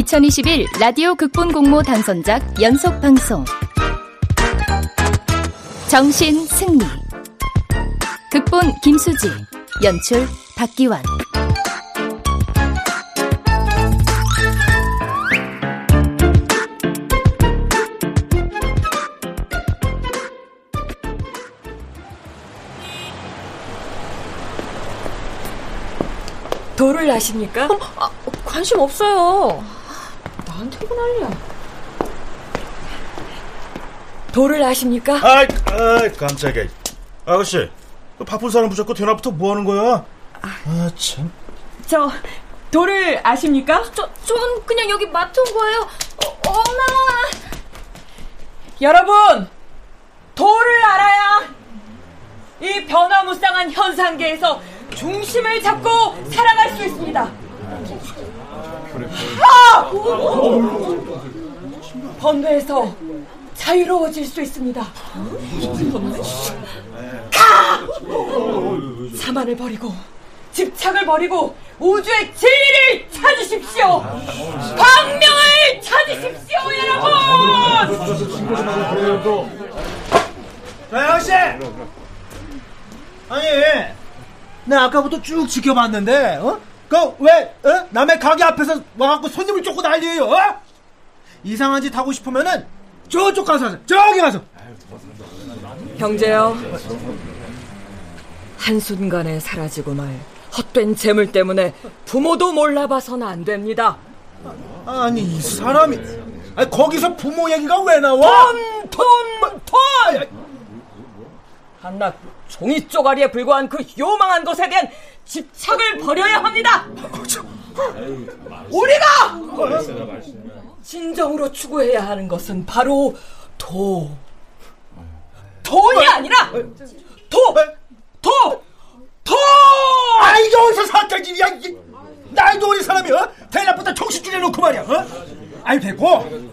2021 라디오 극본 공모 당선작 연속 방송 정신 승리 극본 김수지 연출 박기환 도를 아십니까? 어, 아, 관심 없어요. 나한테고 난리야. 도를 아십니까? 아이, 아이 깜짝이야. 아가씨, 바쁜 사람 붙잡고 대낮부터 뭐 하는 거야? 아, 참. 저, 도를 아십니까? 저, 전 그냥 여기 맡은 거예요. 어, 엄마! 여러분! 도를 알아야 이 변화무쌍한 현상계에서 중심을 잡고 살아갈 수 있습니다. 하! 번뇌에서 자유로워질 수 있습니다. 가! 사만을 버리고 집착을 버리고 우주의 진리를 찾으십시오. 광명을 찾으십시오, 여러분. 아저씨! 아니, 나 아까부터 쭉 지켜봤는데, 어? 그, 왜, 어? 남의 가게 앞에서 와갖고 손님을 쫓고 난리에요, 어? 이상한 짓 하고 싶으면은, 저쪽 가서 하세요. 저기 가서. 형제여, 한순간에 사라지고 말 헛된 재물 때문에 부모도 몰라봐서는 안 됩니다. 아니, 이 사람이, 아니, 거기서 부모 얘기가 왜 나와? 돈, 돈, 돈! 한낱 종이 쪼가리에 불과한 그 요망한 것에 대한 집착을 버려야 합니다. 우리가 진정으로 추구해야 하는 것은 바로 도. 돈이 아니라 도, 도, 도! 아, 이게 어디서 사태질이야? 나이도 어린 사람이, 어? 대낮부터 정신줄 내놓고 말이야, 어? 아니, 됐고.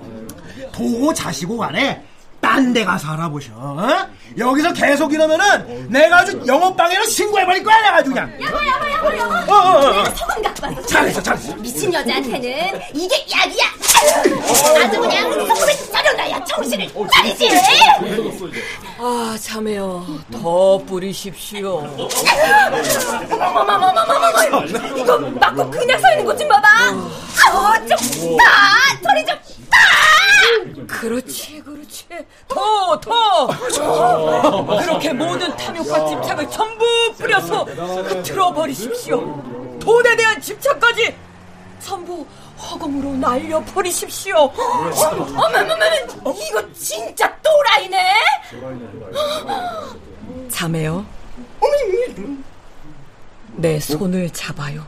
도 자시고 간에 딴 데 가서 알아보셔. 어? 여기서 계속 이러면은 내가 아주 영업방해로 신고해버릴 거야, 내가 아주 그냥. 야호 야호 야호 야호 어, 어, 어. 내가 소금 갖고 왔어 잘했어, 잘했어. 미친 여자한테는 이게 약이야 아주 그냥 소금에 절여놔야 정신을 차리지 아, 자매여, 더 뿌리십시오. 어머머머머머머머 이거 맞고 그냥 서 있는 것 좀 봐봐 어좀 봐! 소리 좀 봐! 그렇지, 그렇지. 더, 더! 그렇게 모든 탐욕과 집착을 전부 뿌려서 흐트러 버리십시오. 돈에 대한 집착까지 전부 허공으로 날려버리십시오. 어머머머머 이거 진짜 또라이네 자매요. 내 손을 잡아요.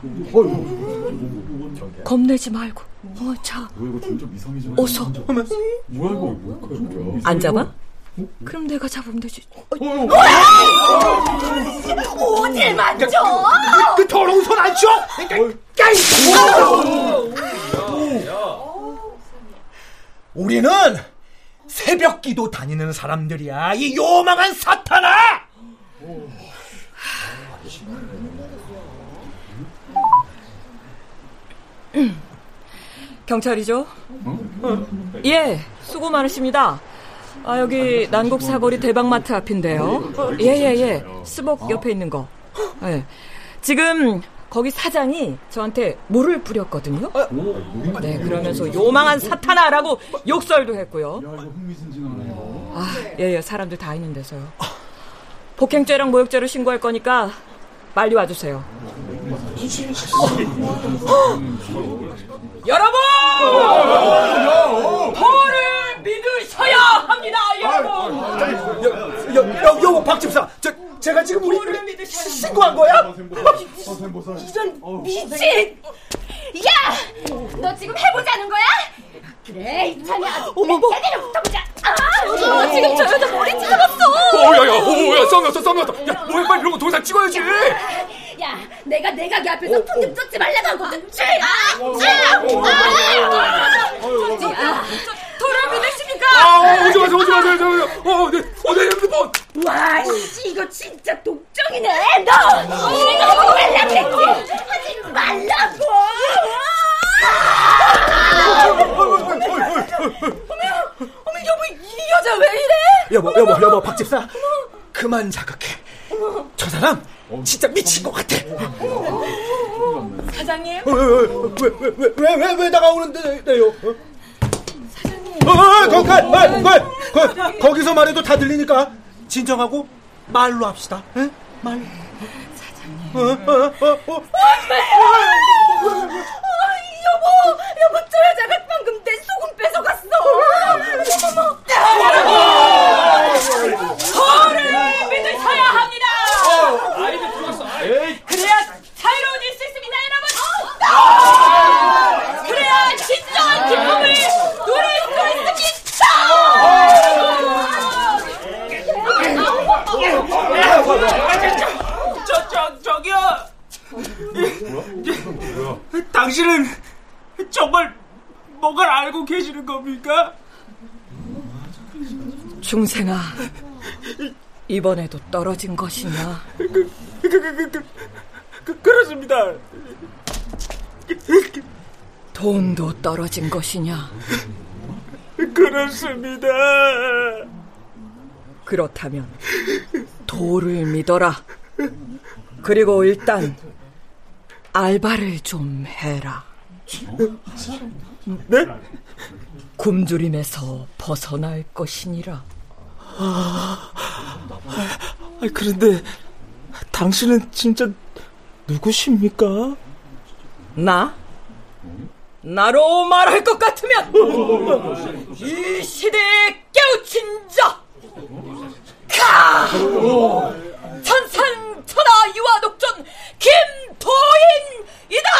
겁내지 말고. 어, 자, 어서. 안 잡아? 그럼 내가 잡으면 되지. 어딜 만져 그 더러운 손 안? 야, 우리는 새벽 기도 다니는 사람들이야. 이 요망한 사탄아! 경찰이죠? 예, 수고 많으십니다. 아, 여기 난곡 사거리 대방마트 앞인데요. 예, 예, 예. 스벅 옆에 있는 거. 예. 지금 거기 사장이 저한테 물을 뿌렸거든요. 네, 그러면서 요망한 사탄아라고 욕설도 했고요. 아, 예, 예. 사람들 다 있는 데서요. 폭행죄랑 모욕죄로 신고할 거니까 빨리 와주세요. 여러분! 도를 믿으셔야 합니다, 여러분! 여, 여, 여, 박 집사, 저, 제가 지금 우리 합니다. 신고한 거야? 이런 미친 야! 너 지금 해보자는 거야? 그래 이참에 아주 제대로 붙어보자 아! 너 지금 저 여자 머리 찢어졌어 오 야 야 오야 썸이었어 썸이었어 야 뭐야 빨리 이런 거 동영상 찍어야지 야, 야, 내가 내가 걔 앞에서 풍좀 쫓지 말라고 한 거지. 쥐! 아! 돌아보내십니까? 오지 마세요, 오지 마, 오지 마. 어, 내, 어, 내 핸드폰. 와, 씨, 이거 진짜 독정이네. 너, 이거 말라고 하지 말라고. 어머, 어머, 여보, 이 여자 왜 이래? 여보, 여보, 여보, 박집사. 그만 자극해. 저 사람 진짜 미친 것 같아. 사장님? 어, 어, 어, 왜, 왜, 왜, 왜, 왜, 왜 나가오는데요? 어? 사장님. 어, 어, 거, 거, 거, 거, 거기서 말해도 다 들리니까 진정하고 말로 합시다. 에? 말로. 사장님. 어, 어, 어, 어. 엄마! 여보, 여보, 저 여자가 방금 내 소금 뺏어갔어. 저를 믿으셔야 합니다. 그래야 자유로워질 수 있습니다, 여러분. 그래야 진정한 기쁨을 누릴 수 있습니다. 저, 저, 저기요. 당신은 정말 뭔가를 알고 계시는 겁니까? 중생아, 이번에도 떨어진 것이냐? 그, 그, 그, 그, 그, 그, 그렇습니다. 돈도 떨어진 것이냐? 그렇습니다. 그렇다면 도를 믿어라. 그리고 일단 알바를 좀 해라. 네? 굶주림에서 벗어날 것이니라. 아, 그런데 당신은 진짜 누구십니까? 나? 나로 말할 것 같으면 이 시대에 깨우친 자! 카! 천산천하 유아독전 김도인이다!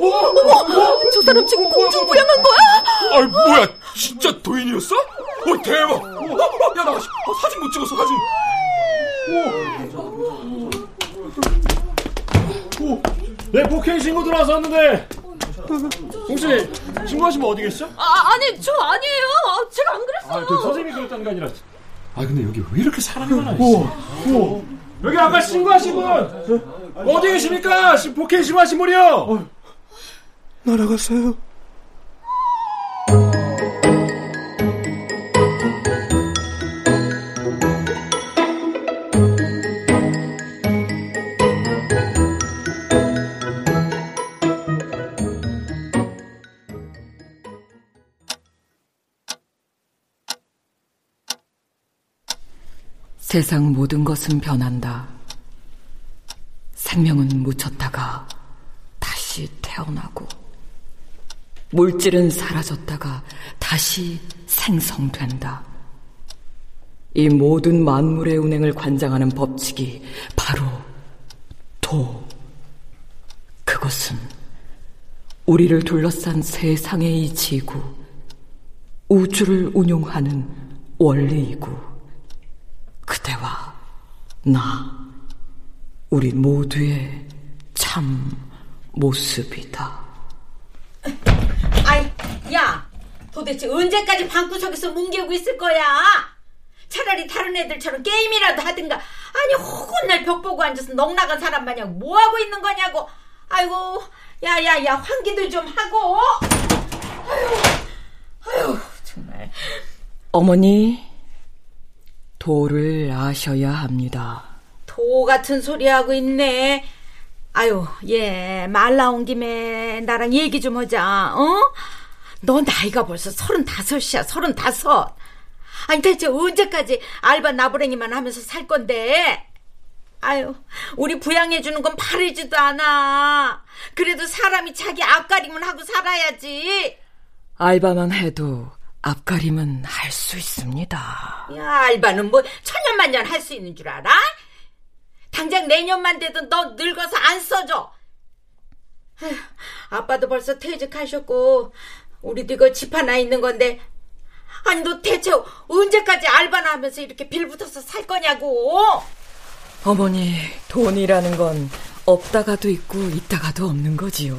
어머! 저 사람 지금 공중부양한 거야? 아이 뭐야 진짜 도인이었어? 어 대박 어, 야나 어, 사진 못 찍었어 사진 네, 폭행 신고 들어왔었는데. 혹시 신고하시면 어디 계시죠? 아, 아니, 저 아니에요. 제가 안 그랬어요. 아, 그 선생님이 그랬다는 게 아니라. 아, 근데 여기 왜 이렇게 사람이 많아? 오, 오. 여기 아까 신고하신 분 어디 계십니까? 시- 폭행 심하신 분이요. 날아갔어요 세상 모든 것은 변한다. 생명은 묻혔다가 다시 태어나고, 물질은 사라졌다가 다시 생성된다. 이 모든 만물의 운행을 관장하는 법칙이 바로 도. 그것은 우리를 둘러싼 세상의 이 지구, 우주를 운용하는 원리이고, 그대와 나, 우리 모두의 참 모습이다. 아이, 야, 도대체 언제까지 방구석에서 뭉개고 있을 거야? 차라리 다른 애들처럼 게임이라도 하든가. 아니, 혹은 날 벽 보고 앉아서 넋 나간 사람 마냥 뭐 하고 있는 거냐고. 아이고, 야, 야, 야, 환기들 좀 하고. 아유, 아유, 정말. 어머니, 도를 아셔야 합니다. 도 같은 소리 하고 있네. 아유, 얘, 말 나온 김에 나랑 얘기 좀 하자, 어? 너 나이가 벌써 서른다섯이야, 서른다섯. 아니, 대체 언제까지 알바 나부랭이만 하면서 살 건데? 아유, 우리 부양해주는 건 바르지도 않아. 그래도 사람이 자기 앞가림은 하고 살아야지. 알바만 해도 앞가림은 할 수 있습니다. 야, 알바는 뭐 천년만년 할 수 있는 줄 알아? 당장 내년만 돼도 너 늙어서 안 써줘. 에휴, 아빠도 벌써 퇴직하셨고 우리도 이거 집 하나 있는 건데 아니 너 대체 언제까지 알바나 하면서 이렇게 빌붙어서 살 거냐고. 어머니, 돈이라는 건 없다가도 있고 있다가도 없는 거지요.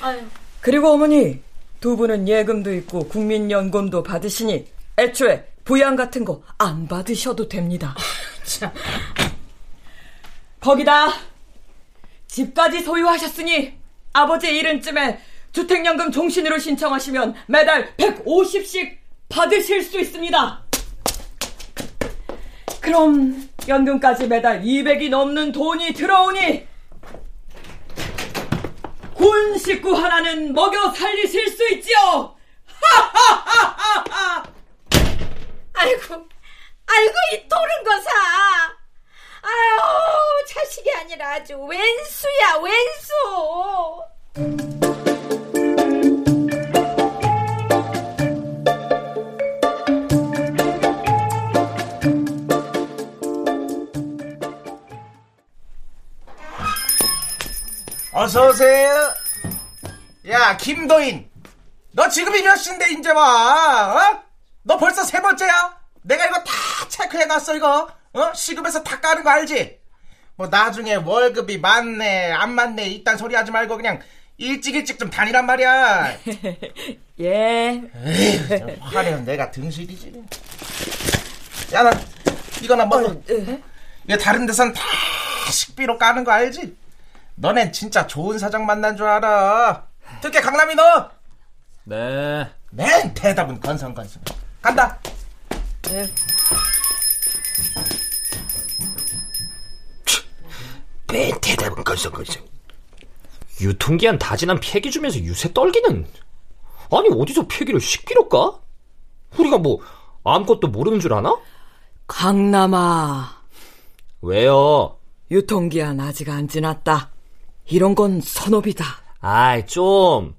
아유, 그리고 어머니, 두 분은 예금도 있고 국민연금도 받으시니 애초에 부양 같은 거 안 받으셔도 됩니다. 참. 거기다 집까지 소유하셨으니 아버지 이른쯤에 주택연금 종신으로 신청하시면 매달 150씩 받으실 수 있습니다. 그럼 연금까지 매달 200이 넘는 돈이 들어오니 군 식구 하나는 먹여 살리실 수 있지요. 하하하하하. 아이고, 아이고 이 토른 거사. 아유 자식이 아니라 아주 왼수야 왼수. 어서 오세요. 야 김도인, 너 지금이 몇 시인데 이제 와? 어? 너 벌써 세 번째야? 내가 이거 다 체크해놨어 이거. 어? 시급에서 다 까는 거 알지? 뭐 나중에 월급이 많네 안 많네 이딴 소리 하지 말고 그냥 일찍 일찍 좀 다니란 말이야. 예. 에이, 화내는 내가 등실이지. 야, 나 이거나 먹어. 이거 다른 데선 다 식비로 까는 거 알지? 너넨 진짜 좋은 사장 만난 줄 알아. 특히 강남이 너. 네. 맨 대답은 건성건성. 간다. 맨 대답은 건성건성. 유통기한 다 지난 폐기 주면서 유세 떨기는 아니 어디서 폐기를 10kg 까? 우리가 뭐 아무것도 모르는 줄 아나? 강남아, 왜요? 유통기한 아직 안 지났다. 이런 건 선업이다. 아이 좀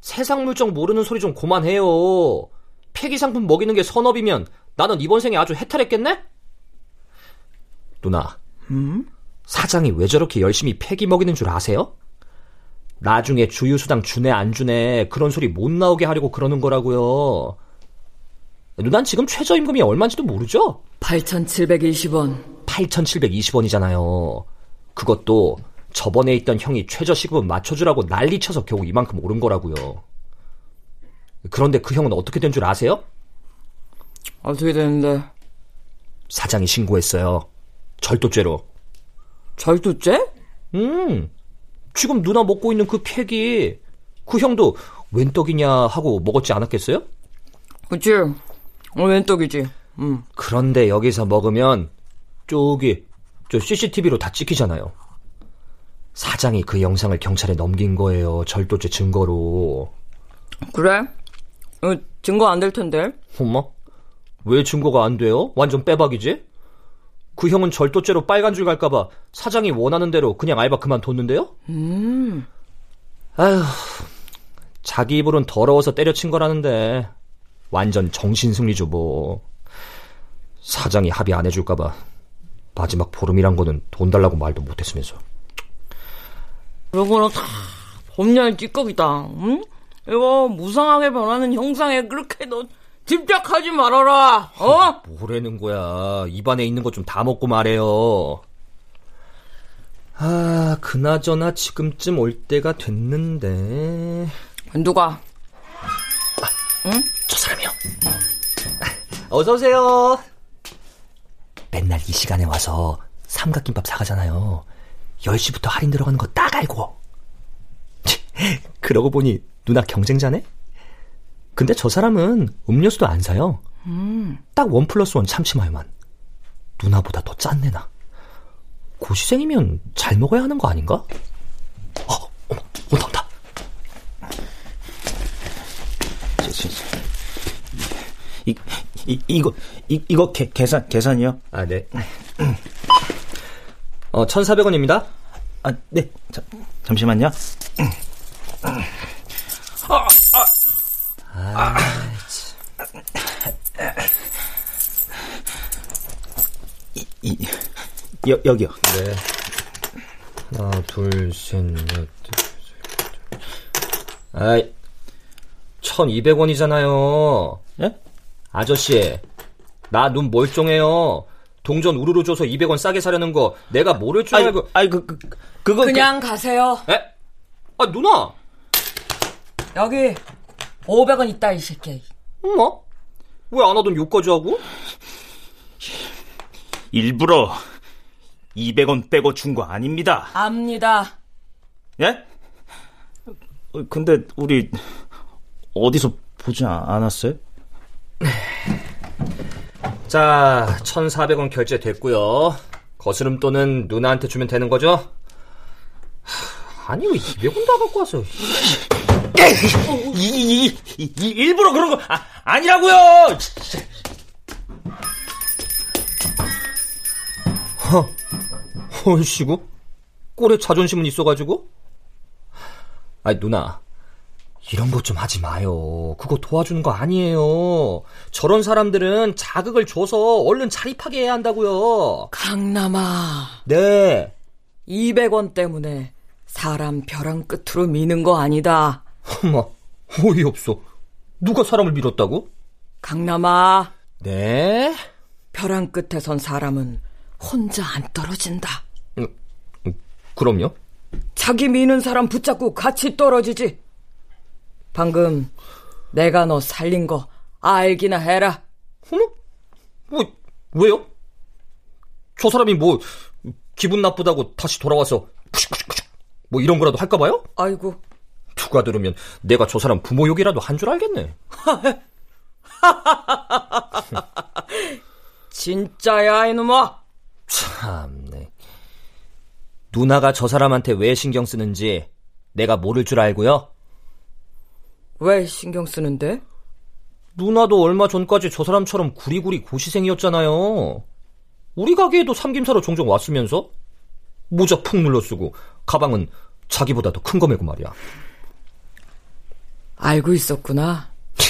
세상 물정 모르는 소리 좀 그만해요. 폐기 상품 먹이는 게 선업이면 나는 이번 생에 아주 해탈했겠네? 누나, 사장이 왜 저렇게 열심히 폐기 먹이는 줄 아세요? 나중에 주유수당 주네 안 주네 그런 소리 못 나오게 하려고 그러는 거라고요. 누난 지금 최저임금이 얼마인지도 모르죠? 8,720원. 8,720원이잖아요. 그것도 저번에 있던 형이 최저시급은 맞춰주라고 난리쳐서 겨우 이만큼 오른 거라고요. 그런데 그 형은 어떻게 된 줄 아세요? 어떻게 되는데? 사장이 신고했어요. 절도죄로. 절도죄? 음, 지금 누나 먹고 있는 그 팩이 그 형도 웬 떡이냐 하고 먹었지 않았겠어요? 그치. 어, 웬 떡이지. 음. 그런데 여기서 먹으면 저기 저 CCTV로 다 찍히잖아요. 사장이 그 영상을 경찰에 넘긴 거예요. 절도죄 증거로. 그래? 어, 증거 안 될 텐데. 엄마? 왜 증거가 안 돼요? 완전 빼박이지? 그 형은 절도죄로 빨간 줄 갈까봐 사장이 원하는 대로 그냥 알바 그만뒀는데요? 음. 아휴, 자기 입으론 더러워서 때려친 거라는데 완전 정신승리죠 뭐. 사장이 합의 안 해줄까봐 마지막 보름이란 거는 돈 달라고 말도 못했으면서. 이거는 다 범죄의 찌꺼기다. 응? 이거 무상하게 변하는 형상에 그렇게 너 집착하지 말아라. 어? 뭐라는 거야. 입안에 있는 거 좀 다 먹고 말해요. 아, 그나저나 지금쯤 올 때가 됐는데. 누가? 저 사람이요. 어서 오세요. 맨날 이 시간에 와서 삼각김밥 사가잖아요. 10시부터 할인 들어가는 거 딱 알고. 치, 그러고 보니 누나 경쟁자네? 근데 저 사람은 음료수도 안 사요. 딱원 플러스 원 참치마요만. 누나보다 더 짠내 나. 고시생이면 잘 먹어야 하는 거 아닌가? 어, 어머, 온다, 온다. 이, 이, 이거, 이, 이거 계, 계산, 계산이요? 아, 네. 어, 1,400원입니다. 아, 네. 자, 잠시만요. 이, 이, 여, 여기요. 네. 하나, 둘, 셋, 넷. 아이, 1,200원이잖아요. 예? 아저씨, 나 눈 멀쩡해요. 동전 우르르 줘서 200원 싸게 사려는 거 내가 모를 줄 아이, 알고. 아이, 그, 그, 그거. 그냥 가세요. 에? 아, 누나! 여기 500원 있다 이 새끼. 엄마? 왜안 하던 욕까지 하고? 그 일부러 200원 빼고 준 거 아닙니다. 압니다. 예? 근데 우리 어디서 보지 않았어요? 자, 1,400원 결제됐고요. 거스름 돈은 누나한테 주면 되는 거죠? 아니, 왜 200원 다 갖고 왔어? 이, 이, 이, 이, 일부러 그런 거 아, 아니라고요. 허, 헐씨구? 꼴에 자존심은 있어가지고? 아니, 누나. 이런 것 좀 하지 마요. 그거 도와주는 거 아니에요. 저런 사람들은 자극을 줘서 얼른 자립하게 해야 한다고요. 강남아. 네. 200원 때문에 사람 벼랑 끝으로 미는 거 아니다. 어머, 어이없어. 누가 사람을 밀었다고? 강남아. 네? 벼랑 끝에 선 사람은 혼자 안 떨어진다. 음, 그럼요? 자기 미는 사람 붙잡고 같이 떨어지지. 방금 내가 너 살린 거 알기나 해라. 어머? 뭐, 왜요? 저 사람이 뭐, 기분 나쁘다고 다시 돌아와서, 푸식푸식푸식, 뭐 이런 거라도 할까 봐요? 아이고. 누가 들으면 내가 저 사람 부모 욕이라도 한 줄 알겠네. 진짜야, 이놈아. 참네. 누나가 저 사람한테 왜 신경 쓰는지 내가 모를 줄 알고요. 왜 신경 쓰는데? 누나도 얼마 전까지 저 사람처럼 구리구리 고시생이었잖아요. 우리 가게에도 삼김사로 종종 왔으면서 모자 푹 눌러 쓰고 가방은 자기보다 더 큰 거 메고 말이야. 알고 있었구나.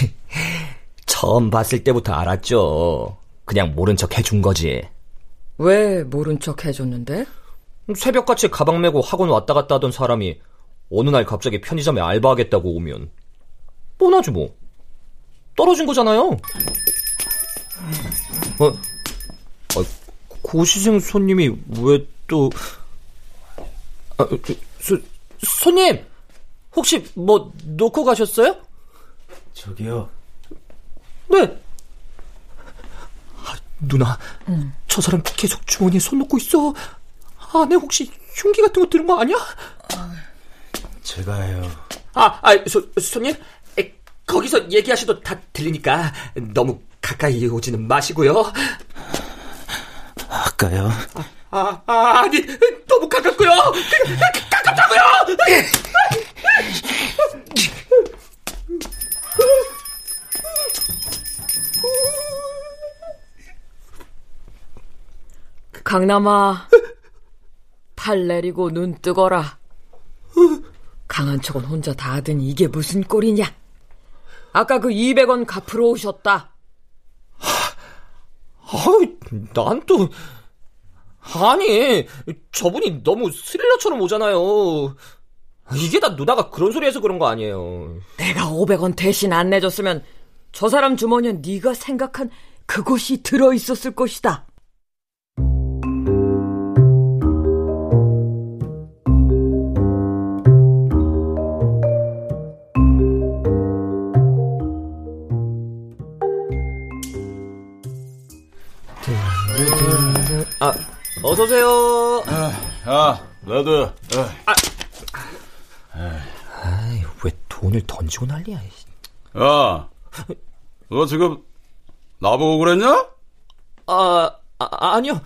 처음 봤을 때부터 알았죠. 그냥 모른 척 해준 거지. 왜 모른 척 해줬는데? 새벽같이 가방 메고 학원 왔다 갔다 하던 사람이 어느 날 갑자기 편의점에 알바하겠다고 오면 뻔하지 뭐. 떨어진 거잖아요. 어, 아, 고시생 손님이 왜 또... 아, 소, 손님! 혹시 뭐 놓고 가셨어요? 저기요. 네. 아, 누나, 응. 저 사람 계속 주머니에 손 놓고 있어. 안에 혹시 흉기 같은 거 들은 거 아니야? 제가요. 아, 아, 소, 손님, 에, 거기서 얘기하셔도 다 들리니까 너무 가까이 오지는 마시고요. 아까요? 아, 아, 아니, 너무 가깝고요. 가깝다고요. 강남아, 팔 내리고 눈 뜨거라. 강한 척은 혼자 다 하더니 이게 무슨 꼴이냐? 아까 그 200원 갚으러 오셨다. 아이, 난 또, 아니, 저분이 너무 스릴러처럼 오잖아요. 이게 다 누나가 그런 소리 해서 그런 거 아니에요. 내가 500원 대신 안 내줬으면 저 사람 주머니에 네가 생각한 그것이 들어있었을 것이다. 어서오세요. 아, 야, 레드. 아, 아이, 왜 돈을 던지고 난리야. 야, 너 지금 나보고 그랬냐? 아, 아 아니요.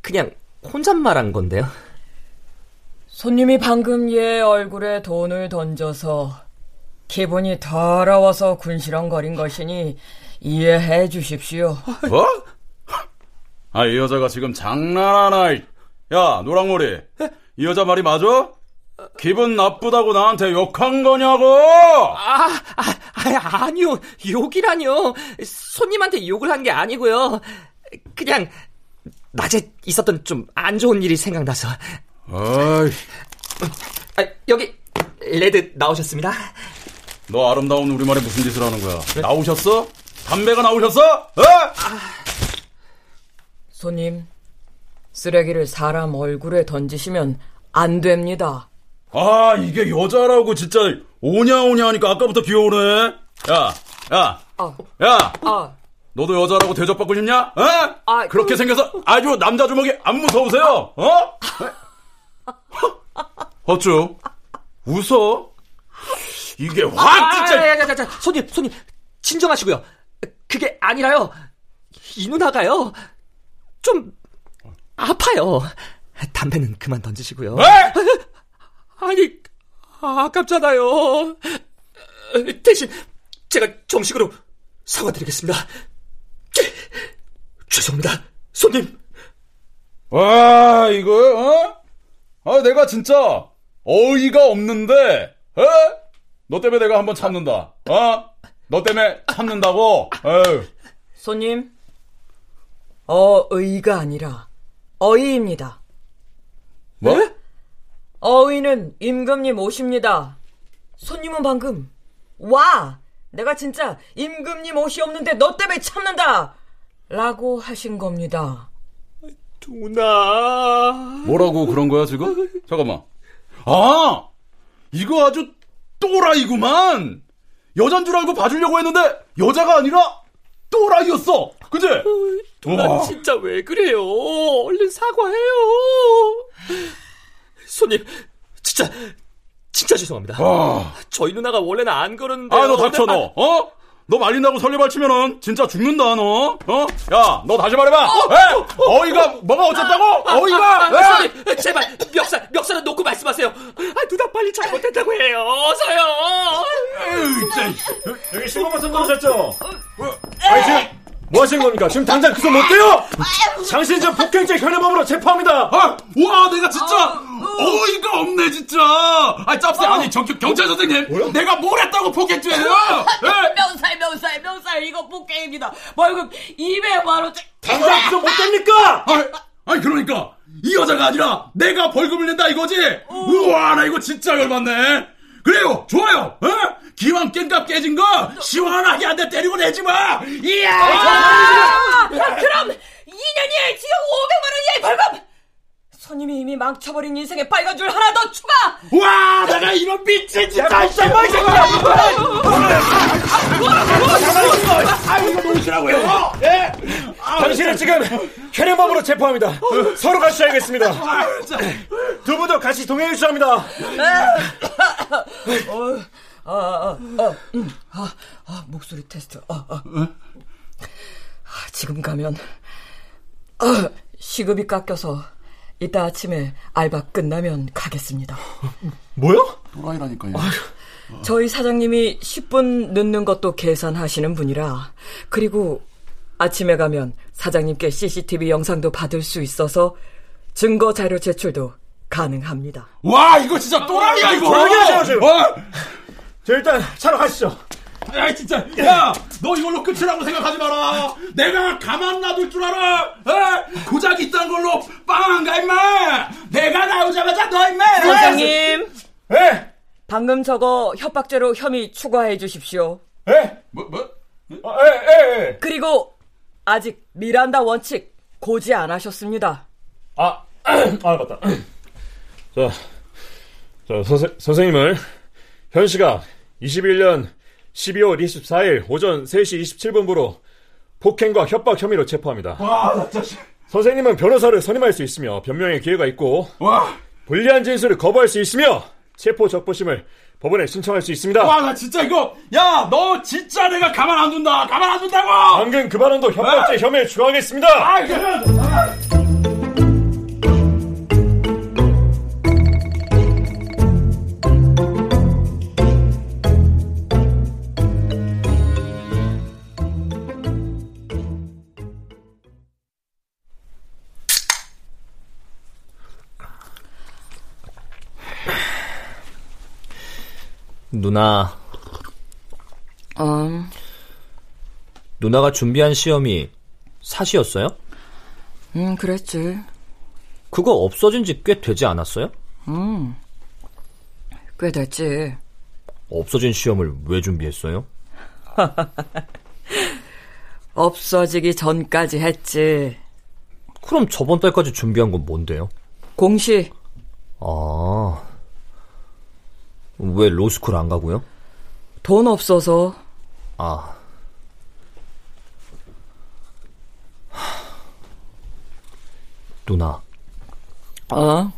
그냥 혼잣말한 건데요. 손님이 방금 얘 얼굴에 돈을 던져서 기분이 더러워서 군시렁거린 것이니 이해해 주십시오. 뭐? 아, 이 여자가 지금 장난하나? 야, 노랑머리. 이 여자 말이 맞아? 기분 나쁘다고 나한테 욕한 거냐고? 아, 아, 아 아니요. 욕이라뇨. 손님한테 욕을 한 게 아니고요. 그냥 낮에 있었던 좀 안 좋은 일이 생각나서. 어이. 아, 여기 레드 나오셨습니다. 너 아름다운 우리말에 무슨 짓을 하는 거야? 네? 나오셨어? 담배가 나오셨어? 어? 아. 손님, 쓰레기를 사람 얼굴에 던지시면 안 됩니다. 아, 이게 여자라고 진짜 오냐오냐 하니까 아까부터 귀여우네. 야, 야, 아. 야. 아. 너도 여자라고 대접받고 싶냐? 어? 아, 그렇게 그... 생겨서 아주 남자 주먹이 안 무서우세요? 어? 어쭈? 웃어? 이게 확 아, 진짜. 아, 야, 야, 야, 야, 손님, 손님, 진정하시고요. 그게 아니라요. 이 누나가요. 좀 아파요. 담배는 그만 던지시고요. 왜? 아니, 아깝잖아요. 대신 제가 정식으로 사과드리겠습니다. 죄송합니다, 손님. 와, 이거, 어? 아, 내가 진짜 어이가 없는데, 어? 너 때문에 내가 한번 참는다. 어? 너 때문에 참는다고? 에휴. 손님, 어의가 아니라 어이입니다. 뭐? 네? 어의는 임금님 오십니다. 손님은 방금 와 내가 진짜 임금님 옷이 없는데 너 때문에 참는다 라고 하신 겁니다. 누나 뭐라고 그런 거야 지금? 잠깐만 아 이거 아주 또라이구만 여잔 줄 알고 봐주려고 했는데 여자가 아니라 또라이였어 그지? 누나 진짜 왜 그래요 얼른 사과해요 손님 진짜 진짜 죄송합니다. 와. 저희 누나가 원래는 안 그러는데. 아, 너 닥쳐, 너. 어? 너 말린다고 설레발 치면은 진짜 죽는다, 너. 어? 야, 너 다시 말해봐. 어, 어, 어 이가 뭐가 어쨌다고? 아, 어이가? 아, 아, 아, 제발 멱살 멱살은 놓고 말씀하세요. 아, 누나 빨리 잘못했다고 해요. 어서요. 여기 15번 선 들으셨죠? 아니 지금 뭐 하시는 겁니까? 지금 당장 그손못 떼요! 당신 저 폭행죄 현행범으로 체포합니다! 아, 와, 내가 진짜 어이가 없네, 진짜! 아, 짭새, 아니, 경, 경찰 선생님! 뭐야? 내가 뭘 했다고 폭행죄예요! 명살, 명살, 명살, 이거 폭행입니다. 벌금 200만 원짜리. 당장 그손못 뗍니까? 아, 아니, 그러니까, 이 여자가 아니라 내가 벌금을 낸다 이거지? 우와, 나 이거 진짜 열받네! 그래요, 좋아요! 어? 기왕 깽값 깨진 거 시원하게 한 대 때리고 내지 마. 이야. 아, 그럼 2년이에 지역 500만 원이의 벌금. 손님이 이미 망쳐버린 인생에 빨간 줄 하나 더 추가. 와, 내가 이런 미친 짓 다시 한번 아, 이거 놓으시라고요. 예. 당신은 지금 현행범으로 체포합니다. 서로 같이 알겠습니다. 두 분도 같이 동행해 주셔야 합니다. 아, 아, 아, 음, 아, 아, 목소리 테스트. 아, 아. 아 지금 가면 아, 시급이 깎여서 이따 아침에 알바 끝나면 가겠습니다. 뭐요? 또라이라니까요. 저희 사장님이 10분 늦는 것도 계산하시는 분이라 그리고 아침에 가면 사장님께 CCTV 영상도 받을 수 있어서 증거 자료 제출도 가능합니다. 와 이거 진짜 또라이야 이거. 조용히 하세요. 와. 자, 일단 차로 가시죠. 야, 진짜. 야, 너 이걸로 끝이라고 생각하지 마라. 내가 가만 놔둘 줄 알아. 에? 고작 있다는 걸로 빵 안 가, 임마. 내가 나오자마자 너, 임마. 선생님. 예? 방금 저거 협박죄로 혐의 추가해 주십시오. 예? 뭐, 뭐? 아, 예, 예, 예. 그리고 아직 미란다 원칙 고지 안 하셨습니다. 아, 아, 맞다. 자, 자, 선생, 선생님을 현 시각 21년 12월 24일 오전 3시 27분부로 폭행과 협박 혐의로 체포합니다. 와, 나 진짜. 선생님은 변호사를 선임할 수 있으며 변명의 기회가 있고 와. 불리한 진술을 거부할 수 있으며 체포 적부심을 법원에 신청할 수 있습니다. 와, 나 진짜 이거 야, 너 진짜 내가 가만 안 둔다. 가만 안 둔다고. 방금 그 발언도 협박죄 네? 혐의에 추가하겠습니다. 아, 이거. 누나. 음. 누나가 준비한 시험이 사시였어요? 음, 그랬지. 그거 없어진 지 꽤 되지 않았어요? 음. 꽤 됐지. 없어진 시험을 왜 준비했어요? 없어지기 전까지 했지. 그럼 저번 달까지 준비한 건 뭔데요? 공시. 아. 왜 로스쿨 안 가고요? 돈 없어서. 아. 누나. 어?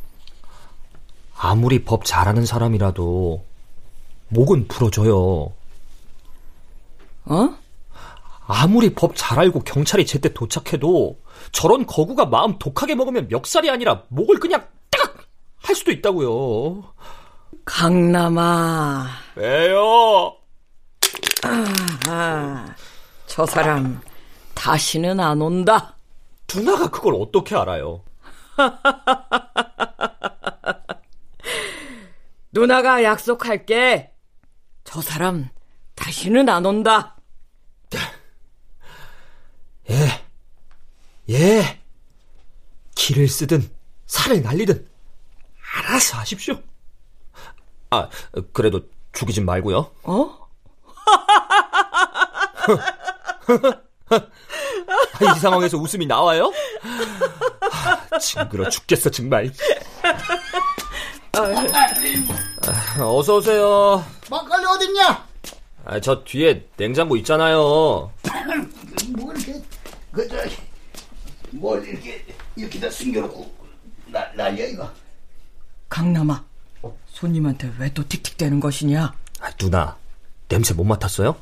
아무리 법 잘하는 사람이라도 목은 부러져요. 어? 아무리 법 잘 알고 경찰이 제때 도착해도 저런 거구가 마음 독하게 먹으면 멱살이 아니라 목을 그냥 딱! 할 수도 있다고요. 강남아. 왜요? 아, 저 사람 다시는 안 온다. 누나가 그걸 어떻게 알아요? 누나가 약속할게. 저 사람 다시는 안 온다. 예. 예. 길을 쓰든 살을 날리든 알아서 하십시오. 아, 그래도 죽이진 말고요. 어? 이 상황에서 웃음이 나와요? 아, 징그러 죽겠어 정말. 아, 어서 오세요. 막걸리 어딨냐? 아, 저 뒤에 냉장고 있잖아요. 뭐 이렇게 그저 뭘 이렇게 이렇게 다 숨겨놓고 나, 난리야 이거 강남아, 손님한테 왜 또 틱틱대는 것이냐? 아, 누나, 냄새 못 맡았어요?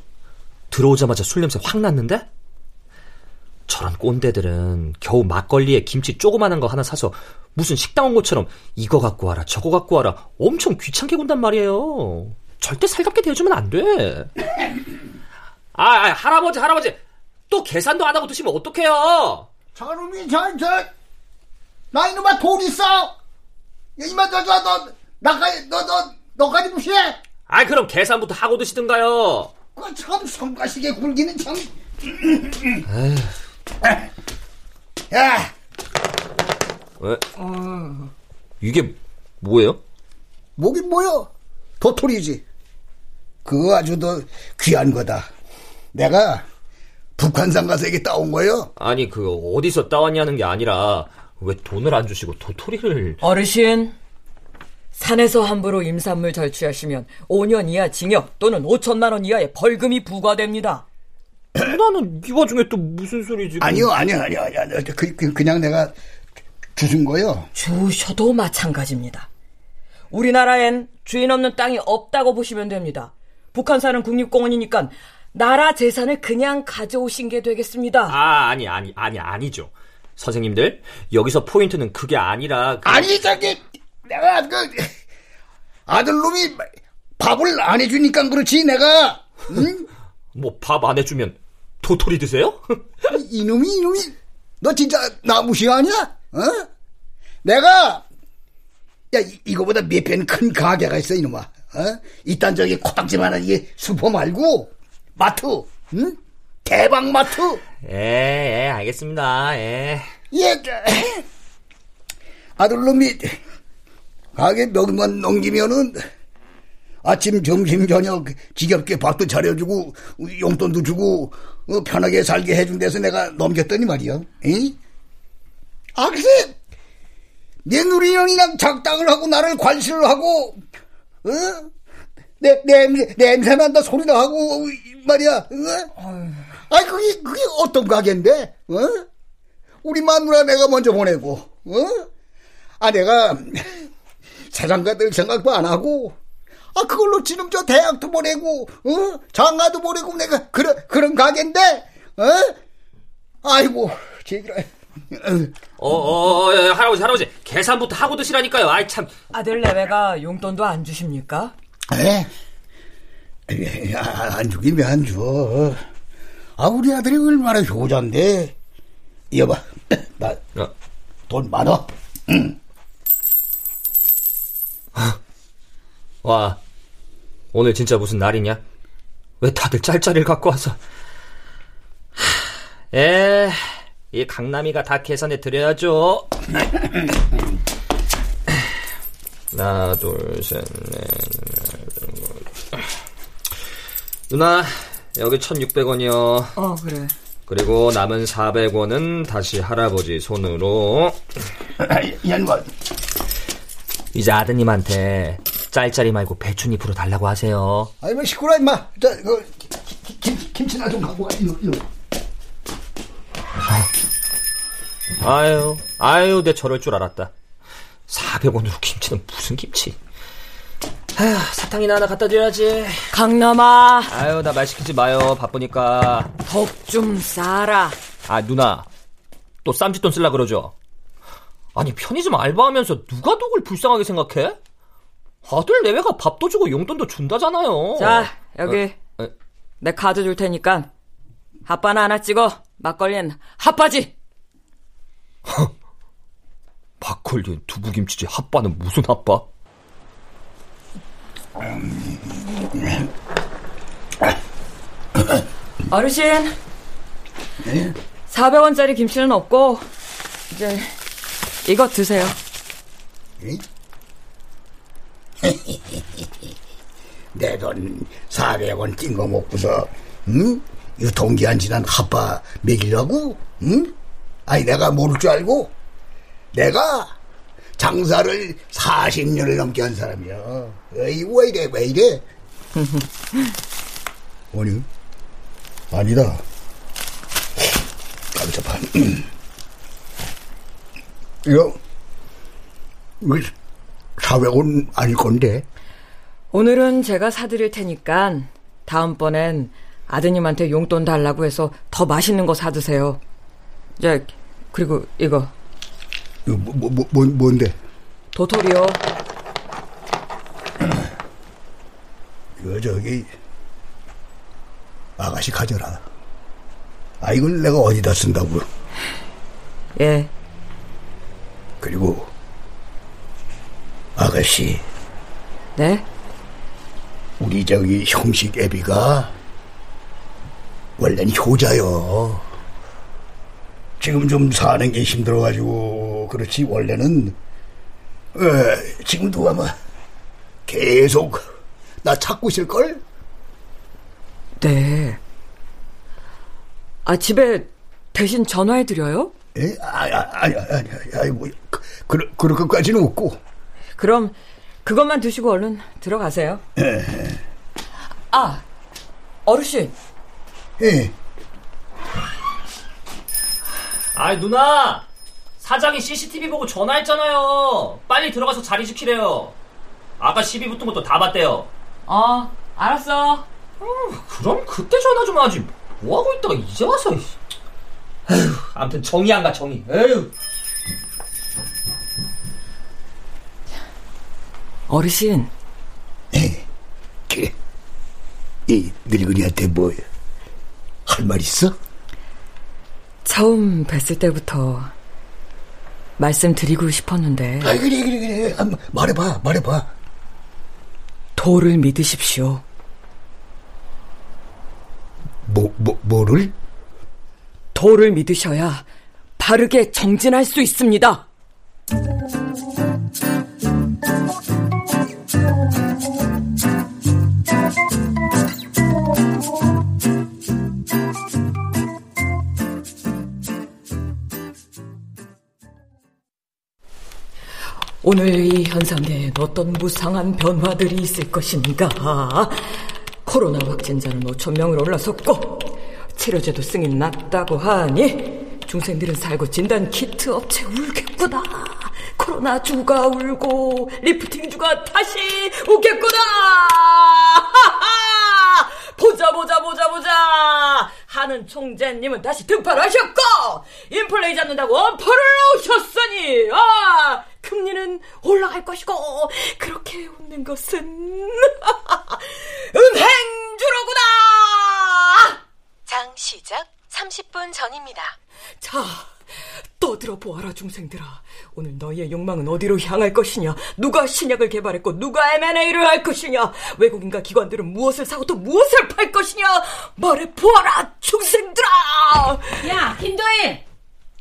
들어오자마자 술 냄새 확 났는데? 저런 꼰대들은 겨우 막걸리에 김치 조그만한 거 하나 사서 무슨 식당 온 것처럼 이거 갖고 와라 저거 갖고 와라 엄청 귀찮게 군단 말이에요. 절대 살갑게 대해주면 안 돼. 아, 아 할아버지 할아버지 또 계산도 안 하고 드시면 어떡해요? 저놈이 저저 나 이놈아 돈 있어 이마 저저 너 나까지 너 너 너까지 무시해 아 그럼 계산부터 하고 드시든가요. 그참 성가시게 굴기는 참 야, 왜? 이게 뭐예요? 뭐긴 뭐여? 도토리지. 그거 아주 더 귀한 거다. 내가 북한산 가서 이게 따온 거요. 아니 그 어디서 따왔냐는 게 아니라 왜 돈을 안 주시고 도토리를 어르신, 산에서 함부로 임산물 절취하시면 5년 이하 징역 또는 5천만 원 이하의 벌금이 부과됩니다. 누나는 이 와중에 또 무슨 소리지? 아니요, 아니요, 아니요, 아니요. 그, 그, 그 냥 내가 주신 거요. 주셔도 마찬가지입니다. 우리나라엔 주인 없는 땅이 없다고 보시면 됩니다. 북한산은 국립공원이니까 나라 재산을 그냥 가져오신 게 되겠습니다. 아 아니 아니 아니 아니죠. 선생님들 여기서 포인트는 그게 아니라 그... 아니 저기 내가 그 아들놈이 밥을 안 해주니까 그렇지 내가 응? 뭐 밥 안 해주면 도토리 드세요? 이놈이 이놈이 너 진짜 나 무시하냐? 어? 내가 야 이, 거보다 몇배큰 가게가 있어 이놈아. 어? 이딴 저기 코딱지만한 이게 슈퍼 말고 마트, 응? 대박 마트. 예, 예, 알겠습니다. 예. 예, 아들놈이 가게 명만 넘기면은 아침, 점심, 저녁 지겹게 밥도 차려주고 용돈도 주고 어, 편하게 살게 해준 데서 내가 넘겼더니 말이야. 에 아, 글쎄 내 누리 형이랑 작당을 하고 나를 관시를 하고 어? 내, 냄새, 냄새 난다 소리나 하고 말이야. 어? 아이 그게 그게 어떤 가게인데? 어? 우리 마누라 내가 먼저 보내고, 어? 아 내가 사장가들 생각도 안 하고, 아 그걸로 지금 저 대학도 보내고, 어? 장가도 보내고 내가 그런 그런 가게인데, 어? 아이고, 제기라. 어, 어, 어, 예, 할아버지, 할아버지, 계산부터 하고 드시라니까요. 아이, 참. 아들 내외가 용돈도 안 주십니까? 에? 에, 아, 안 주긴 왜 안 줘. 아, 우리 아들이 얼마나 효자인데. 여봐, 나, 어. 돈 많아. 응. 와, 오늘 진짜 무슨 날이냐? 왜 다들 짤짤이를 갖고 와서. 하, 에, 이 강남이가 다 계산해 드려야죠. 하나, 둘, 셋, 넷. 누나, 여기 1,600원이요. 어, 그래. 그리고 남은 400원은 다시 할아버지 손으로. 연원. 이제 아드님한테 짤짤이 말고 배춧잎으로 달라고 하세요. 아이, 뭐, 시끄러, 임마. 저, 그, 김, 김, 김치나 좀 갖고 가, 이거, 이거. 아, 아유, 아유, 내 저럴 줄 알았다. 400원으로 김치는 무슨 김치? 아휴, 사탕이나 하나 갖다 줘야지. 강남아. 아유, 나 말 시키지 마요. 바쁘니까. 덕 좀 싸라. 아, 누나. 또 쌈짓돈 쓸라 그러죠? 아니, 편의점 알바하면서 누가 독을 불쌍하게 생각해? 아들 내외가 밥도 주고 용돈도 준다잖아요. 자, 여기. 어, 어. 내 카드 줄 테니까. 핫바나 하나 찍어. 막걸리엔 핫바지. 막걸리엔 두부김치지 핫바는 무슨 핫바? 어르신. 400원짜리 김치는 없고, 이제, 이거 드세요. 내돈 400원 찐거 먹고서, 응? 유통기한 지난 핫바 먹이려고? 응? 아니, 내가 모를 줄 알고? 내가 장사를 40년을 넘게 한 사람이야. 에이, 왜 이래, 왜 이래? 아니, 아니다. 깜짝아. 이거, 이거 400원 아닐 건데? 오늘은 제가 사드릴 테니까, 다음번엔 아드님한테 용돈 달라고 해서 더 맛있는 거 사드세요. 자, 그리고 이거. 이거 뭐, 뭐, 뭐, 뭐 뭔데? 도토리요. 이거 저기 아가씨 가져라. 아 이걸 내가 어디다 쓴다고? 예. 그리고 아가씨. 네? 우리 저기 형식 애비가 원래는 효자요. 지금 좀 사는 게 힘들어가지고 그렇지 원래는 에, 지금도 아마 계속 나 찾고 있을 걸? 네. 아, 집에 대신 전화해 드려요? 에? 아니, 아니, 아니, 아니, 뭐, 그, 그, 그럴 것까지는 없고. 그럼, 그것만 드시고 얼른 들어가세요. 에. 아, 어르신. 예. 아이, 누나! 사장이 CCTV 보고 전화했잖아요. 빨리 들어가서 자리 지키래요. 아까 시비 붙은 것도 다 봤대요. 어, 알았어. 어, 그럼 그때 전화 좀 하지. 뭐 하고 있다가 이제 와서. 에휴, 아무튼 정이 안 가, 정이. 에휴. 어르신. 에, 그래. 이 늙은이한테 뭐, 할말 있어? 처음 뵀을 때부터 말씀드리고 싶었는데. 아, 그래, 그래, 그래. 아, 말해봐, 말해봐. 도를 믿으십시오. 뭐, 뭐, 뭐를? 도를 믿으셔야 바르게 정진할 수 있습니다. 오늘 이 현상에 어떤 무상한 변화들이 있을 것인가? 코로나 확진자는 5천 명을 올라섰고 치료제도 승인 났다고 하니 중생들은 살고 진단 키트 업체 울겠구나. 코로나 주가 울고 리프팅 주가 다시 웃겠구나. 보자 보자 보자 보자 하는 총재님은 다시 등판하셨고 인플레이 잡는다고 엄포를 놓으셨으니 아 금리는 올라갈 것이고 그렇게 웃는 것은 은행주로구나 장 시작. 30분 전입니다. 자 떠들어 보아라 중생들아. 오늘 너희의 욕망은 어디로 향할 것이냐? 누가 신약을 개발했고 누가 M&A를 할 것이냐? 외국인과 기관들은 무엇을 사고 또 무엇을 팔 것이냐? 말해 보아라 중생들아! 야 김도인!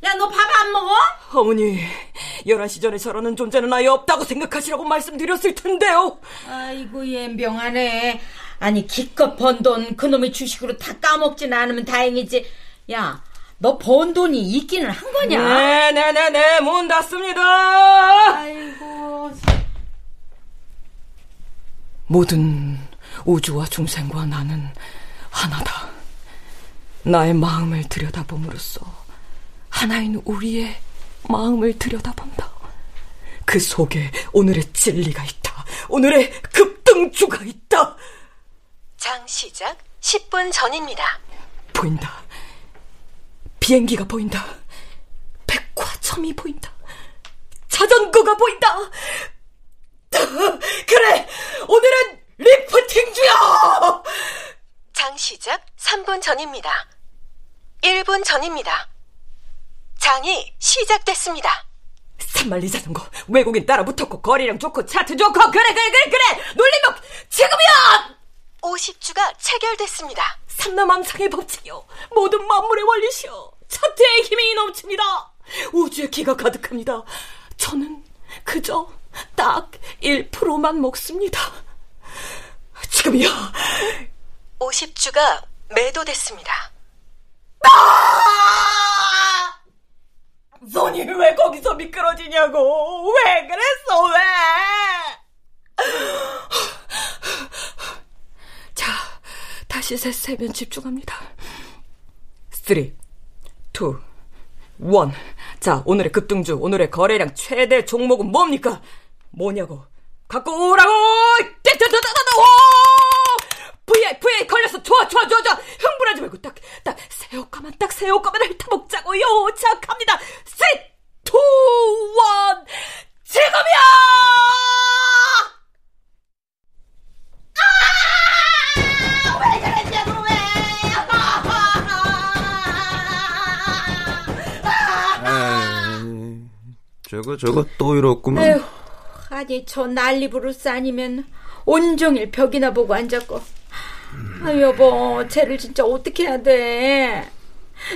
야너 밥 안 먹어? 어머니 11시 전에 저러는 존재는 아예 없다고 생각하시라고 말씀드렸을 텐데요. 아이고 옌병하네 아니 기껏 번 돈 그놈의 주식으로 다 까먹진 않으면 다행이지 야 너 번 돈이 있기는 한 거냐? 네네네네 문 닫습니다 아이고 모든 우주와 중생과 나는 하나다 나의 마음을 들여다봄으로써 하나인 우리의 마음을 들여다본다. 그 속에 오늘의 진리가 있다. 오늘의 급등주가 있다. 장 시작 10분 전입니다. 보인다. 비행기가 보인다. 백화점이 보인다. 자전거가 보인다. 그래, 오늘은 리프팅 주야! 장 시작 3분 전입니다. 1분 전입니다. 장이 시작됐습니다. 산만리 자전거 외국인 따라 붙었고 거래량 좋고 차트 좋고 그래 그래 그래 그래 눌림목 지금이야 50주가 체결됐습니다. 삼라만상의 법칙이요. 모든 만물의 원리시여. 차트의 힘이 넘칩니다. 우주의 기가 가득합니다. 저는 그저 딱 1%만 먹습니다. 지금이야. 50주가 매도됐습니다. 아! 손이 왜 거기서 미끄러지냐고. 왜 그랬어 왜 자, 다시 세 세면 집중합니다. 3, 2, 1. 자, 오늘의 급등주, 오늘의 거래량 최대 종목은 뭡니까? 뭐냐고. 갖고 오라고! 떼떼떼떼떼! 오! VI, VI 걸렸어. 좋아, 좋아, 좋아, 좋아. 흥분하지 말고 딱, 딱, 새우가만, 딱 새우가만 핥아먹자고요. 자, 갑니다. 3, 2, 1. 지금이야! 저거 저거 또 이렇구만. 에휴, 아니 저 난리 부르스 아니면 온종일 벽이나 보고 앉았고. 아 여보, 쟤를 진짜 어떻게 해야 돼?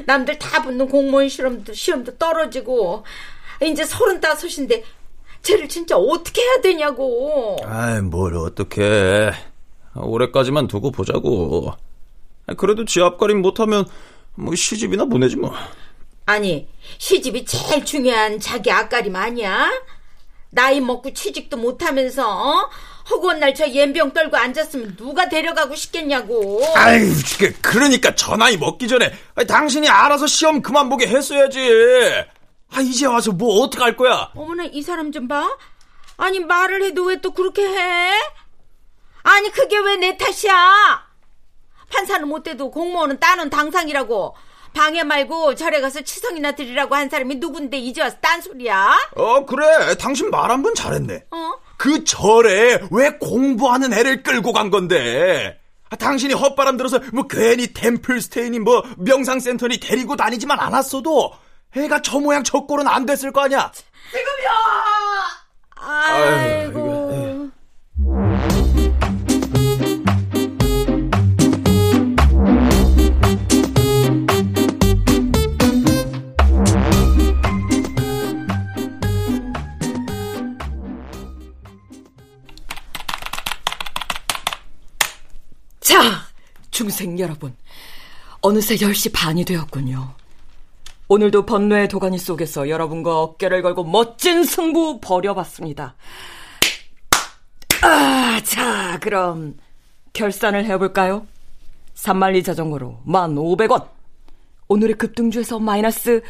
남들 다 붙는 공무원 시험도 시험도 떨어지고 이제 서른다섯인데 쟤를 진짜 어떻게 해야 되냐고. 아이 뭘 어떡해. 올해까지만 두고 보자고. 그래도 지 앞가림 못하면 뭐 시집이나 보내지 뭐. 아니 시집이 제일 중요한 자기 앞가림 아니야? 나이 먹고 취직도 못하면서 어? 허구한 날저 연병 떨고 앉았으면 누가 데려가고 싶겠냐고. 아이, 그, 그러니까 저 나이 먹기 전에 당신이 알아서 시험 그만 보게 했어야지. 아, 이제 와서 뭐 어떻게 할 거야? 어머나 이 사람 좀 봐. 아니 말을 해도 왜 또 그렇게 해? 아니 그게 왜 내 탓이야? 판사는 못 돼도 공무원은 따는 당상이라고. 방해 말고 절에 가서 치성이나 드리라고 한 사람이 누군데 이제 와서 딴소리야? 어, 그래. 당신 말 한 번 잘했네. 어? 그 절에 왜 공부하는 애를 끌고 간 건데? 아, 당신이 헛바람 들어서 뭐 괜히 템플스테이니 뭐 명상센터니 데리고 다니지만 않았어도 애가 저 모양 저 꼴은 안 됐을 거 아니야? 아이고. 자, 중생 여러분. 어느새 10시 반이 되었군요. 오늘도 번뇌의 도가니 속에서 여러분과 어깨를 걸고 멋진 승부 벌여봤습니다. 아, 자, 그럼 결산을 해볼까요? 산만리 자전거로 1,500원. 오늘의 급등주에서 마이너스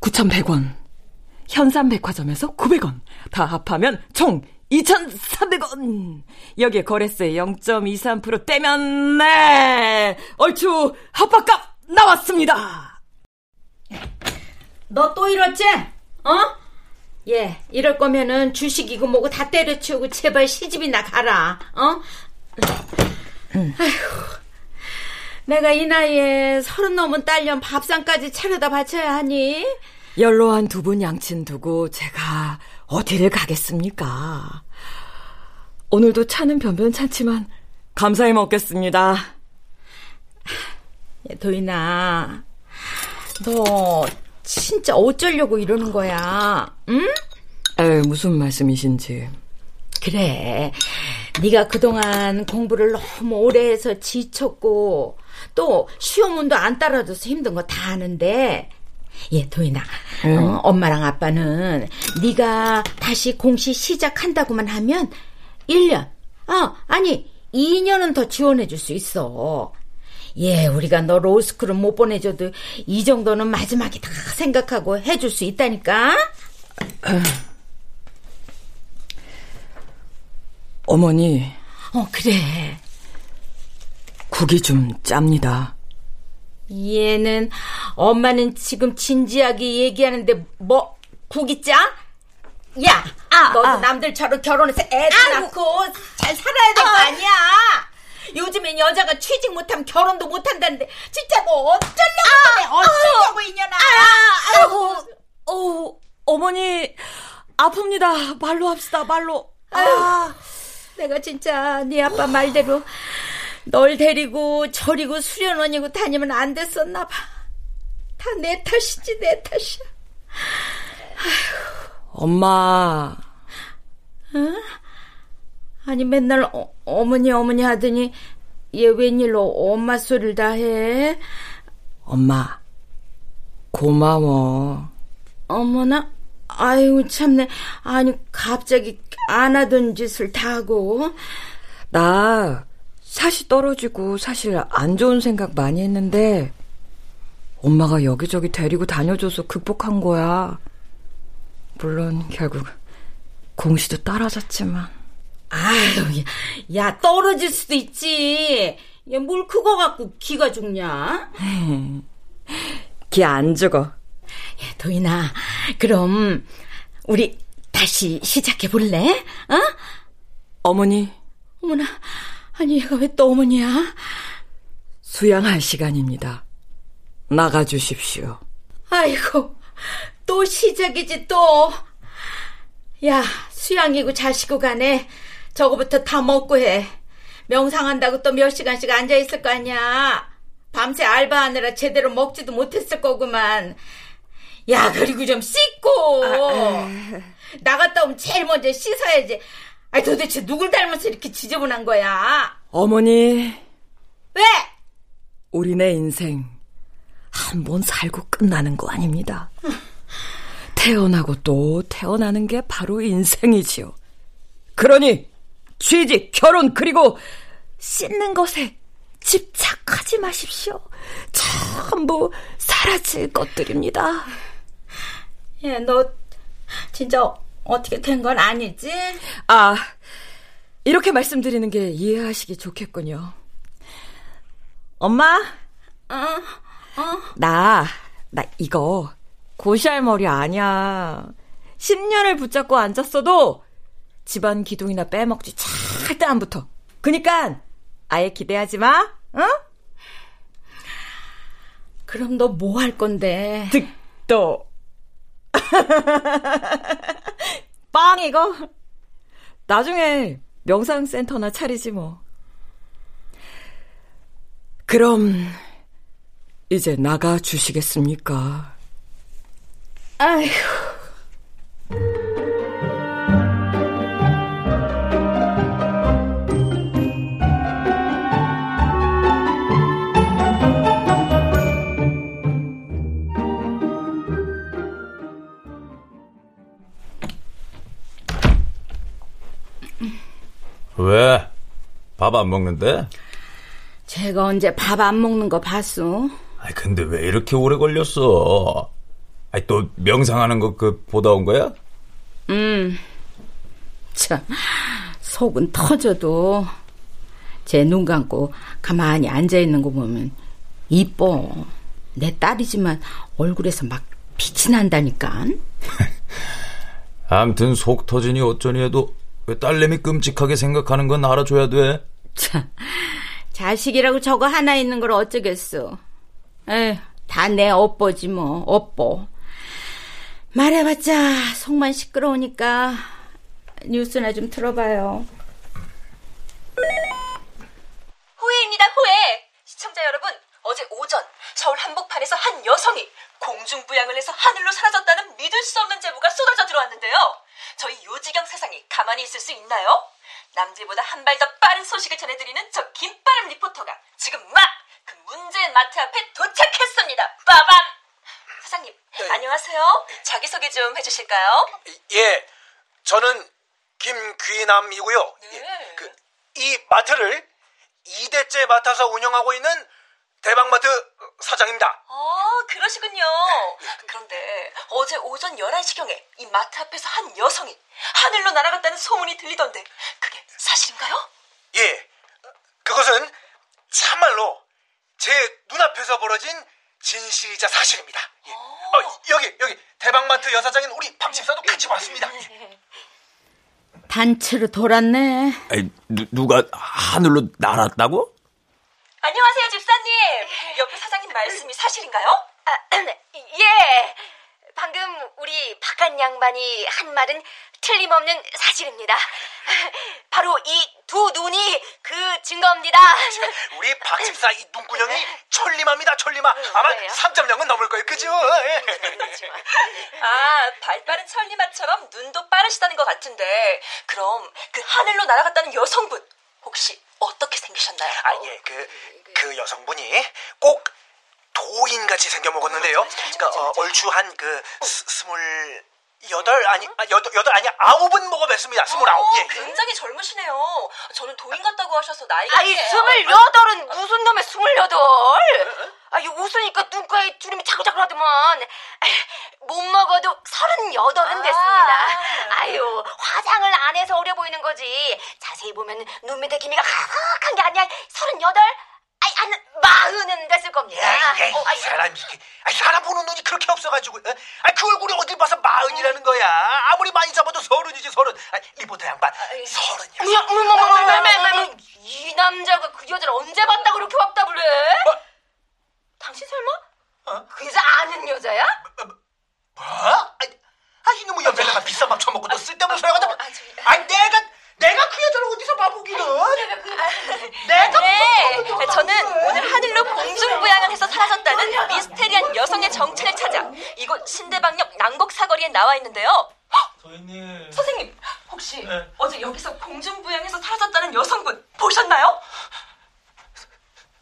9,100원. 현산백화점에서 900원. 다 합하면 총 2,300원. 여기에 거래세 0.23% 떼면 네. 얼추 합박값 나왔습니다. 너 또 이랬지? 어? 예, 이럴 거면은 주식이고 뭐고 다 때려치우고 제발 시집이나 가라. 어? 아휴, 내가 이 나이에 서른 넘은 딸년 밥상까지 차려다 바쳐야 하니? 연로한 두 분 양친 두고 제가 어디를 가겠습니까? 오늘도 차는 변변찮지만 감사히 먹겠습니다. 야, 도인아, 너 진짜 어쩌려고 이러는 거야? 응? 에 무슨 말씀이신지. 그래. 네가 그동안 공부를 너무 오래 해서 지쳤고 또 시험운도 안 따라줘서 힘든 거 다 아는데 예, 도인아. 응. 어, 엄마랑 아빠는 네가 다시 공시 시작한다고만 하면 1년, 어, 아니 2년은 더 지원해 줄 수 있어. 예, 우리가 너 로스쿨은 못 보내줘도 이 정도는 마지막이다 생각하고 해줄 수 있다니까. 어머니. 어, 그래. 국이 좀 짭니다. 얘는 엄마는 지금 진지하게 얘기하는데 뭐 국이 짜? 야, 아, 너 아. 남들처럼 결혼해서 애도 아, 낳고 잘 살아야 될거 아. 아니야. 요즘엔 여자가 취직 못하면 결혼도 못한다는데 진짜 너 어쩌려고 그래? 어쩌려고 이년아. 아이고, 어, 어머니 아픕니다. 말로 합시다. 말로. 아, 내가 진짜 네 아빠 말대로 널 데리고 저리고 수련원이고 다니면 안 됐었나 봐. 다 내 탓이지 내 탓이야. 아휴. 엄마. 어? 아니 맨날 어, 어머니 어머니 하더니 얘 웬일로 엄마 소리를 다 해? 엄마 고마워. 어머나 아유 참네 아니 갑자기 안 하던 짓을 다 하고 나 사시 떨어지고 사실 안 좋은 생각 많이 했는데 엄마가 여기저기 데리고 다녀줘서 극복한 거야. 물론 결국 공시도 떨어졌지만. 아유, 야, 야 떨어질 수도 있지. 야, 뭘 그거 갖고 기가 죽냐? 기 안 죽어. 야, 도인아, 그럼 우리 다시 시작해 볼래? 어? 어머니. 어머나, 아니 얘가 왜 또 어머니야? 수양할 시간입니다. 나가 주십시오. 아이고, 또 시작이지 또. 야, 수양이고 자시고 간에 저거부터 다 먹고 해. 명상한다고 또 몇 시간씩 앉아 있을 거 아니야. 밤새 알바하느라 제대로 먹지도 못했을 거구만. 야, 그리고 좀 씻고. 아, 나갔다 오면 제일 먼저 씻어야지. 아, 도대체 누굴 닮아서 이렇게 지저분한 거야? 어머니. 왜? 우리네 인생 한 번 살고 끝나는 거 아닙니다. 태어나고 또 태어나는 게 바로 인생이지요. 그러니 취직, 결혼 그리고 씻는 것에 집착하지 마십시오. 전부 사라질 것들입니다. 야, 너 진짜 어떻게 된 건 아니지? 아, 이렇게 말씀드리는 게 이해하시기 좋겠군요. 엄마? 어, 어. 나, 나 이거 고시할 머리 아니야. 10년을 붙잡고 앉았어도 집안 기둥이나 빼먹지 절대 안 붙어. 그니까 아예 기대하지 마. 응? 그럼 너 뭐 할 건데? 득도. 빵 이거. 나중에 명상센터나 차리지 뭐. 그럼 이제 나가 주시겠습니까? 아휴. 밥 안 먹는데? 제가 언제 밥 안 먹는 거 봤어? 아 근데 왜 이렇게 오래 걸렸어? 아니, 또 명상하는 거 그 보다 온 거야? 음. 참, 속은 터져도 제 눈 감고 가만히 앉아 있는 거 보면 이뻐. 내 딸이지만 얼굴에서 막 빛이 난다니까. 암튼 속 터지니 어쩌니 해도 왜 딸내미 끔찍하게 생각하는 건 알아줘야 돼. 참, 자식이라고 저거 하나 있는 걸 어쩌겠어. 에휴, 다내 업보지 뭐, 업보. 말해봤자 속만 시끄러우니까 뉴스나 좀 들어봐요. 호혜입니다, 호혜. 시청자 여러분, 어제 오전 서울 한복판에서 한 여성이 공중부양을 해서 하늘로 사라졌다는 믿을 수 없는 제보가 쏟아져 들어왔는데요. 저희 요지경 세상이 가만히 있을 수 있나요? 남들보다 한 발 더 빠른 소식을 전해드리는 저 김빠름 리포터가 지금 막 그 문제의 마트 앞에 도착했습니다. 빠밤! 사장님, 네. 안녕하세요. 자기소개 좀 해주실까요? 예, 저는 김귀남이고요. 네. 예, 그, 이 마트를 2대째 맡아서 운영하고 있는 대방마트 사장입니다. 아, 그러시군요. 그런데 어제 오전 11시경에 이 마트 앞에서 한 여성이 하늘로 날아갔다는 소문이 들리던데 그게 사실인가요? 예, 그것은 참말로 제 눈앞에서 벌어진 진실이자 사실입니다. 예. 어, 여기 여기 대방마트 여사장인 우리 박 집사도 같이 왔습니다. 예. 단체로 돌았네. 아니, 누, 누가 하늘로 날았다고? 안녕하세요, 집사님. 옆에 사장님 말씀이 사실인가요? 아, 예. 방금 우리 바깥 양반이 한 말은 틀림없는 사실입니다. 바로 이 두 눈이 그 증거입니다. 우리 박 집사 이 눈구녕이 천리마입니다, 천리마. 아마 3.0은 넘을 거예요, 그죠? 아, 발 빠른 천리마처럼 눈도 빠르시다는 것 같은데 그럼 그 하늘로 날아갔다는 여성분 혹시 어떻게 생기셨나요? 아, 예, 그, 그 여성분이 꼭 도인같이 생겨 먹었는데요. 그러니까 어, 얼추 한 그 스물 여덟 아니 아, 여덟 여덟 아니 아홉은 먹어봤습니다. 스물아홉. 어, 예. 굉장히 젊으시네요. 저는 도인 같다고 하셔서 나이가 아이 스물여덟은 무슨 놈의 스물여덟? 아 이 웃으니까 눈가에 주름이 자글자글 하더만. 못 먹어도 서른여덟은 됐습니다. 아유 화장을 안 해서 어려 보이는 거지. 자세히 보면 눈 밑에 기미가 가득한 게 아니야. 서른여덟? 아이 한 마흔은 됐을 겁니다. 어, 아이, 사람이 아이, 사람 보는 눈이 그렇게 없어가지고, 어? 아, 그 얼굴이 어디 봐서 마흔이라는 거야. 아무리 많이 잡아도 서른이지 서른. 아, 리포터 양반 서른이야. 어머, 어머, 어머, 어머, 어머, 어머, 이 남자가 그 여자를 언제 봤다 그렇게 확답을 해? 뭐? 당신 설마? 그 여자 아는 여자야? 뭐? 아, 아 이 놈의 옆에다가 비싼 밥 처먹고 또 쓸데없는 소리 하다. 아, 내가 내가 그 여자를 어디서 봐보기는? 내가 네, 저는 오늘 하늘로 공중부양을 해서 사라졌다는 미스테리한 여성의 정체를 찾아 이곳 신대방역 난곡 사거리에 나와 있는데요. 도인님. 선생님, 혹시 네. 어제 여기서 공중부양해서 사라졌다는 여성분 보셨나요?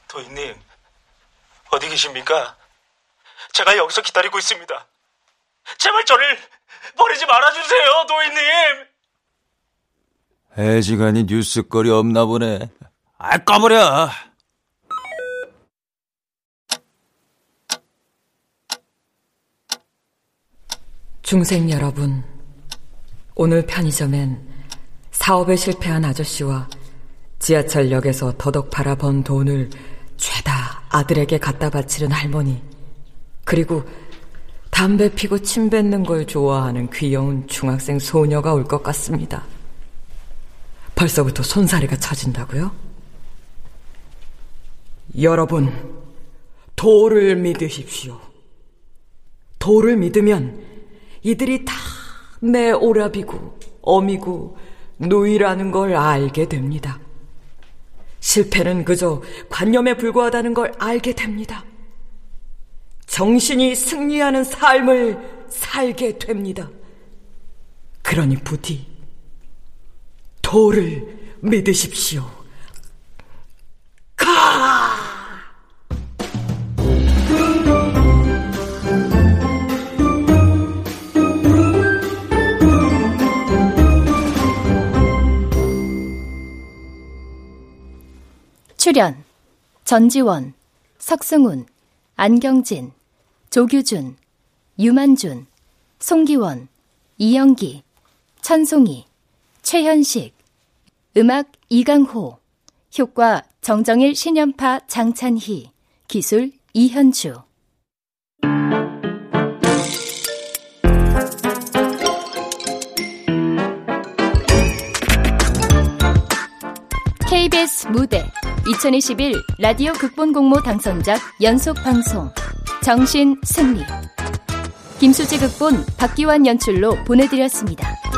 도인님, 어디 계십니까? 제가 여기서 기다리고 있습니다. 제발 저를 버리지 말아주세요, 도인님! 애지간히 뉴스거리 없나 보네. 아, 까버려! 중생 여러분, 오늘 편의점엔 사업에 실패한 아저씨와 지하철역에서 더덕 팔아 번 돈을 죄다 아들에게 갖다 바치는 할머니, 그리고 담배 피고 침 뱉는 걸 좋아하는 귀여운 중학생 소녀가 올 것 같습니다. 벌써부터 손사래가 쳐진다고요? 여러분, 도를 믿으십시오. 도를 믿으면 이들이 다 내 오라비고 어미고 누이라는 걸 알게 됩니다. 실패는 그저 관념에 불과하다는 걸 알게 됩니다. 정신이 승리하는 삶을 살게 됩니다. 그러니 부디 도를 믿으십시오. 가! 출연 전지원, 석승훈, 안경진, 조규준, 유만준, 송기원, 이영기, 천송이, 최현식, 음악 이강호, 효과 정정일 신연파 장찬희, 기술 이현주. KBS 무대 2021 라디오 극본 공모 당선작 연속 방송 정신 승리 김수지 극본 박기환 연출로 보내드렸습니다.